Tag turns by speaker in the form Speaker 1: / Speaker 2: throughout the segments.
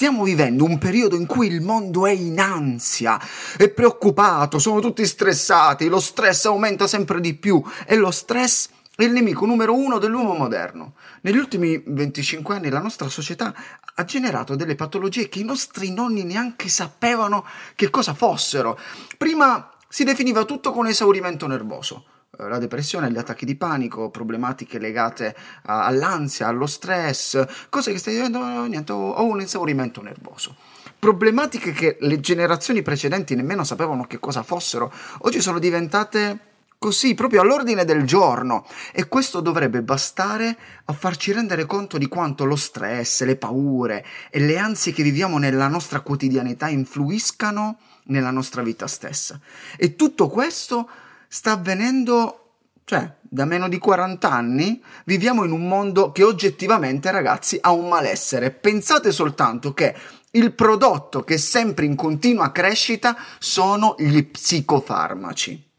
Speaker 1: Stiamo vivendo un periodo in cui il mondo è in ansia, è preoccupato, sono tutti stressati, lo stress aumenta sempre di più e lo stress è il nemico numero uno dell'uomo moderno. Negli ultimi 25 anni la nostra società ha generato delle patologie che i nostri nonni neanche sapevano che cosa fossero. Prima si definiva tutto con esaurimento nervoso la depressione, gli attacchi di panico, problematiche legate a, all'ansia, allo stress, cose che stai diventando, niente, ho, ho un esaurimento nervoso. Problematiche che le generazioni precedenti nemmeno sapevano che cosa fossero, oggi sono diventate così, proprio all'ordine del giorno. E questo dovrebbe bastare a farci rendere conto di quanto lo stress, le paure e le ansie che viviamo nella nostra quotidianità influiscano nella nostra vita stessa. E tutto questo sta avvenendo, cioè, da meno di 40 anni viviamo in un mondo che oggettivamente, ragazzi, ha un malessere. Pensate soltanto che il prodotto che è sempre in continua crescita sono gli psicofarmaci.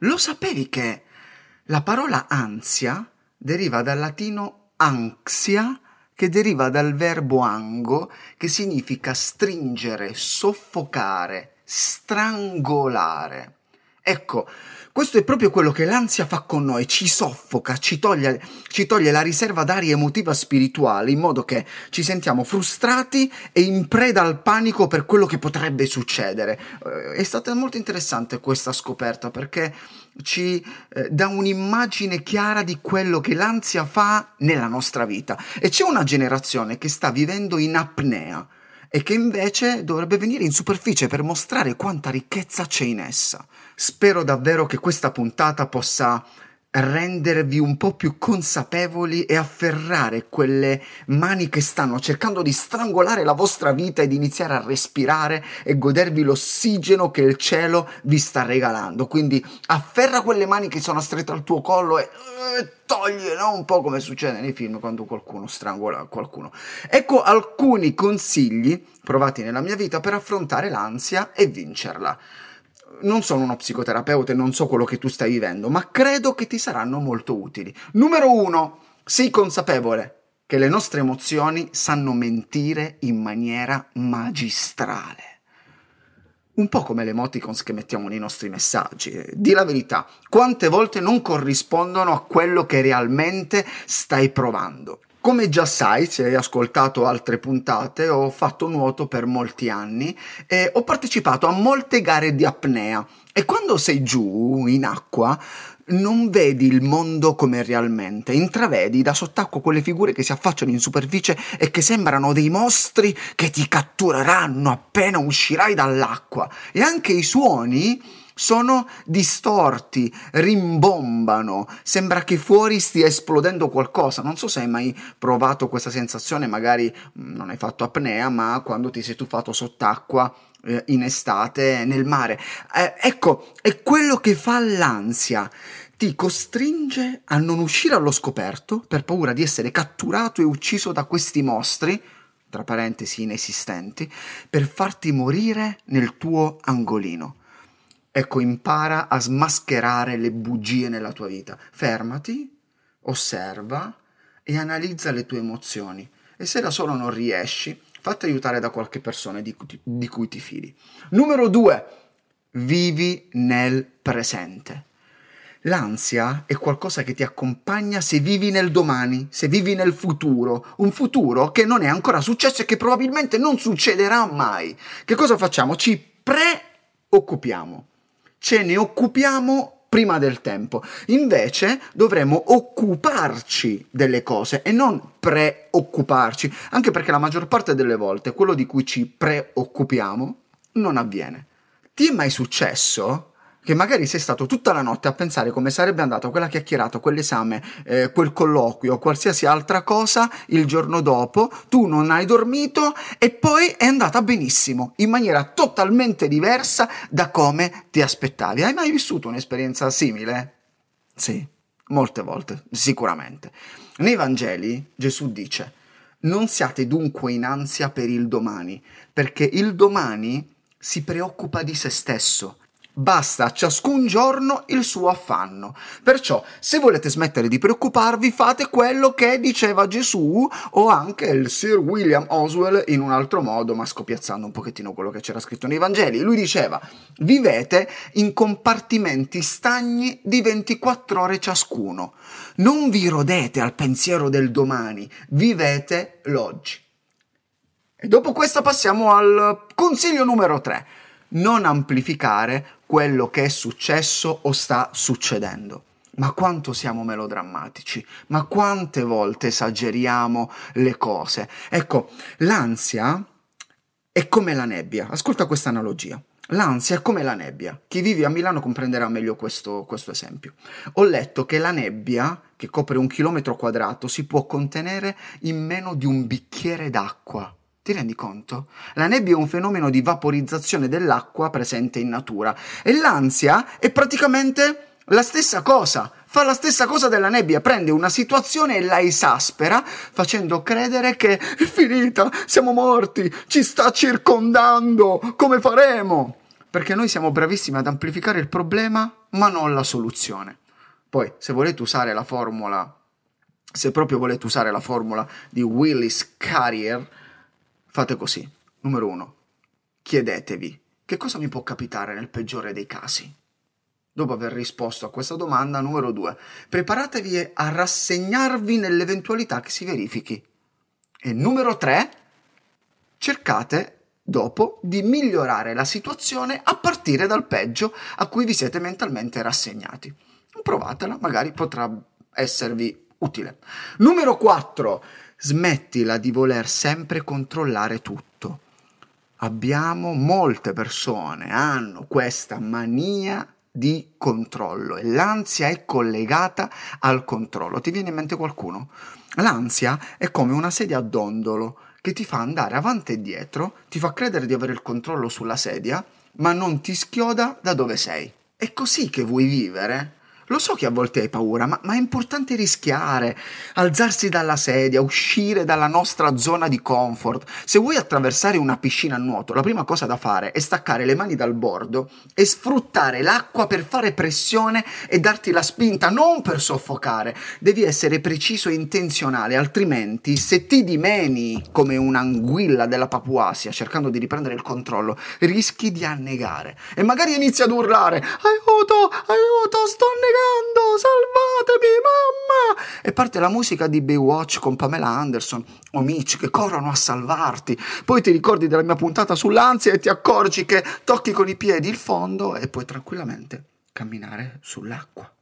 Speaker 1: Lo sapevi che la parola ansia deriva dal latino anxia, che deriva dal verbo ango, che significa stringere, soffocare, strangolare. Ecco, questo è proprio quello che l'ansia fa con noi, ci soffoca, ci toglie, ci toglie, la riserva d'aria emotiva spirituale, in modo che ci sentiamo frustrati e in preda al panico per quello che potrebbe succedere. Eh, è stata molto interessante questa scoperta perché ci eh, dà un'immagine chiara di quello che l'ansia fa nella nostra vita. E c'è una generazione che sta vivendo in apnea e che invece dovrebbe venire in superficie per mostrare quanta ricchezza c'è in essa. Spero davvero che questa puntata possa rendervi un po' più consapevoli e afferrare quelle mani che stanno cercando di strangolare la vostra vita ed iniziare a respirare e godervi l'ossigeno che il cielo vi sta regalando. Quindi afferra quelle mani che sono strette al tuo collo e no? un po' come succede nei film quando qualcuno strangola qualcuno. Ecco alcuni consigli provati nella mia vita per affrontare l'ansia e vincerla non sono uno psicoterapeuta e non so quello che tu stai vivendo, ma credo che ti saranno molto utili. Numero uno, sii consapevole che le nostre emozioni sanno mentire in maniera magistrale. Un po' come le emoticons che mettiamo nei nostri messaggi. Di la verità, quante volte non corrispondono a quello che realmente stai provando. Come già sai, se hai ascoltato altre puntate, ho fatto nuoto per molti anni e ho partecipato a molte gare di apnea. E quando sei giù in acqua, non vedi il mondo come realmente, intravedi da sott'acqua quelle figure che si affacciano in superficie e che sembrano dei mostri che ti cattureranno appena uscirai dall'acqua. E anche i suoni sono distorti, rimbombano, sembra che fuori stia esplodendo qualcosa. Non so se hai mai provato questa sensazione, magari mm, non hai fatto apnea, ma quando ti sei tuffato sott'acqua eh, in estate nel mare. Eh, ecco, è quello che fa l'ansia ti costringe a non uscire allo scoperto per paura di essere catturato e ucciso da questi mostri, tra parentesi inesistenti, per farti morire nel tuo angolino. Ecco, impara a smascherare le bugie nella tua vita. Fermati, osserva e analizza le tue emozioni. E se da solo non riesci, fatti aiutare da qualche persona di, di cui ti fidi. Numero due, vivi nel presente. L'ansia è qualcosa che ti accompagna se vivi nel domani, se vivi nel futuro, un futuro che non è ancora successo e che probabilmente non succederà mai. Che cosa facciamo? Ci preoccupiamo ce ne occupiamo prima del tempo. Invece dovremmo occuparci delle cose e non preoccuparci, anche perché la maggior parte delle volte quello di cui ci preoccupiamo non avviene. Ti è mai successo che magari sei stato tutta la notte a pensare come sarebbe andato quella chiacchierata, quell'esame, eh, quel colloquio, qualsiasi altra cosa il giorno dopo, tu non hai dormito e poi è andata benissimo, in maniera totalmente diversa da come ti aspettavi. Hai mai vissuto un'esperienza simile? Sì, molte volte, sicuramente. Nei Vangeli Gesù dice, non siate dunque in ansia per il domani, perché il domani si preoccupa di se stesso Basta a ciascun giorno il suo affanno. Perciò, se volete smettere di preoccuparvi, fate quello che diceva Gesù o anche il Sir William Oswell in un altro modo, ma scopiazzando un pochettino quello che c'era scritto nei Vangeli. Lui diceva: Vivete in compartimenti stagni di 24 ore ciascuno. Non vi rodete al pensiero del domani, vivete l'oggi. E dopo questo passiamo al consiglio numero 3 non amplificare quello che è successo o sta succedendo. Ma quanto siamo melodrammatici, ma quante volte esageriamo le cose. Ecco, l'ansia è come la nebbia. Ascolta questa analogia. L'ansia è come la nebbia. Chi vive a Milano comprenderà meglio questo, questo, esempio. Ho letto che la nebbia, che copre un chilometro quadrato, si può contenere in meno di un bicchiere d'acqua. Ti rendi conto? La nebbia è un fenomeno di vaporizzazione dell'acqua presente in natura e l'ansia è praticamente la stessa cosa. Fa la stessa cosa della nebbia, prende una situazione e la esaspera, facendo credere che è finita, siamo morti, ci sta circondando, come faremo? Perché noi siamo bravissimi ad amplificare il problema, ma non la soluzione. Poi, se volete usare la formula, se proprio volete usare la formula di Willis Carrier, Fate così. Numero uno. Chiedetevi che cosa mi può capitare nel peggiore dei casi. Dopo aver risposto a questa domanda, numero due, preparatevi a rassegnarvi nell'eventualità che si verifichi. E numero tre, cercate dopo di migliorare la situazione a partire dal peggio a cui vi siete mentalmente rassegnati. Provatela, magari potrà esservi utile. Numero 4 smettila di voler sempre controllare tutto. Abbiamo molte persone hanno questa mania di controllo e l'ansia è collegata al controllo. Ti viene in mente qualcuno? L'ansia è come una sedia a dondolo che ti fa andare avanti e dietro, ti fa credere di avere il controllo sulla sedia, ma non ti schioda da dove sei. È così che vuoi vivere? Lo so che a volte hai paura, ma, ma, è importante rischiare, alzarsi dalla sedia, uscire dalla nostra zona di comfort. Se vuoi attraversare una piscina a nuoto, la prima cosa da fare è staccare le mani dal bordo e sfruttare l'acqua per fare pressione e darti la spinta, non per soffocare. Devi essere preciso e intenzionale, altrimenti se ti dimeni come un'anguilla della Papuasia cercando di riprendere il controllo, rischi di annegare. E magari inizi ad urlare, aiuto, aiuto, sto annegando pregando, salvatemi, mamma! E parte la musica di Baywatch con Pamela Anderson o Mitch che corrono a salvarti. Poi ti ricordi della mia puntata sull'ansia e ti accorgi che tocchi con i piedi il fondo e puoi tranquillamente camminare sull'acqua.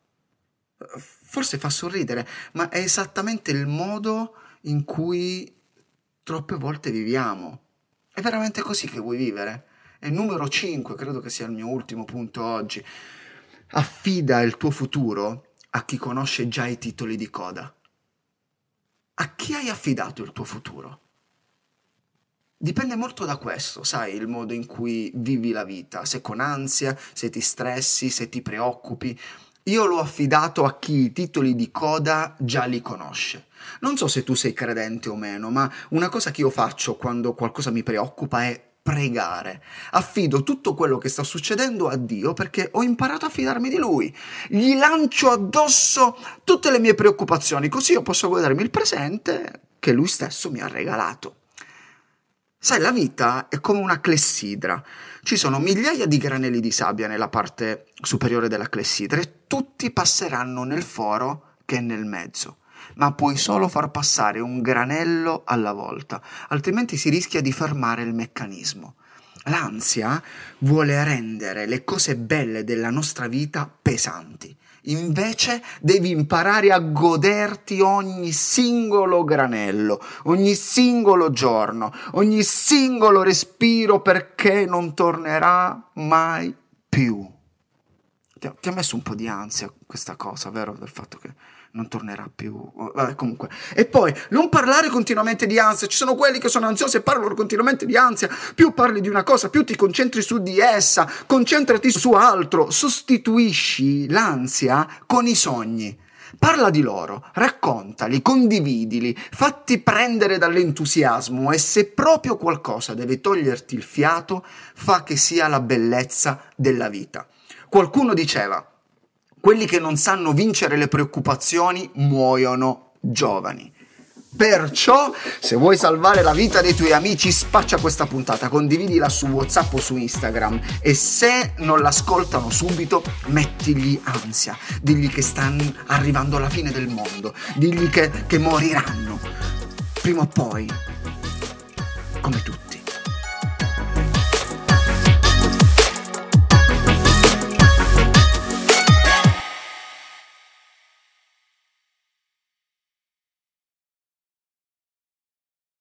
Speaker 1: Forse fa sorridere, ma è esattamente il modo in cui troppe volte viviamo. È veramente così che vuoi vivere? E numero 5, credo che sia il mio ultimo punto oggi. Affida il tuo futuro a chi conosce già i titoli di coda. A chi hai affidato il tuo futuro? Dipende molto da questo, sai, il modo in cui vivi la vita, se con ansia, se ti stressi, se ti preoccupi. Io l'ho affidato a chi i titoli di coda già li conosce. Non so se tu sei credente o meno, ma una cosa che io faccio quando qualcosa mi preoccupa è pregare. Affido tutto quello che sta succedendo a Dio perché ho imparato a fidarmi di Lui. Gli lancio addosso tutte le mie preoccupazioni, così io posso godermi il presente che Lui stesso mi ha regalato. Sai, la vita è come una clessidra. Ci sono migliaia di granelli di sabbia nella parte superiore della clessidra e tutti passeranno nel foro che è nel mezzo ma puoi solo far passare un granello alla volta, altrimenti si rischia di fermare il meccanismo. L'ansia vuole rendere le cose belle della nostra vita pesanti. Invece devi imparare a goderti ogni singolo granello, ogni singolo giorno, ogni singolo respiro perché non tornerà mai più. ti ha, messo un po' di ansia questa cosa, vero? Del fatto che non tornerà più. Vabbè, comunque. E poi non parlare continuamente di ansia. Ci sono quelli che sono ansiosi e parlano continuamente di ansia. Più parli di una cosa, più ti concentri su di essa. Concentrati su altro. Sostituisci l'ansia con i sogni. Parla di loro, raccontali, condividili, fatti prendere dall'entusiasmo e se proprio qualcosa deve toglierti il fiato, fa che sia la bellezza della vita. Qualcuno diceva, quelli che non sanno vincere le preoccupazioni muoiono giovani. Perciò, se vuoi salvare la vita dei tuoi amici, spaccia questa puntata, condividila su WhatsApp o su Instagram e se non l'ascoltano subito, mettigli ansia, digli che stanno arrivando alla fine del mondo, digli che, che moriranno, prima o poi, come tutti.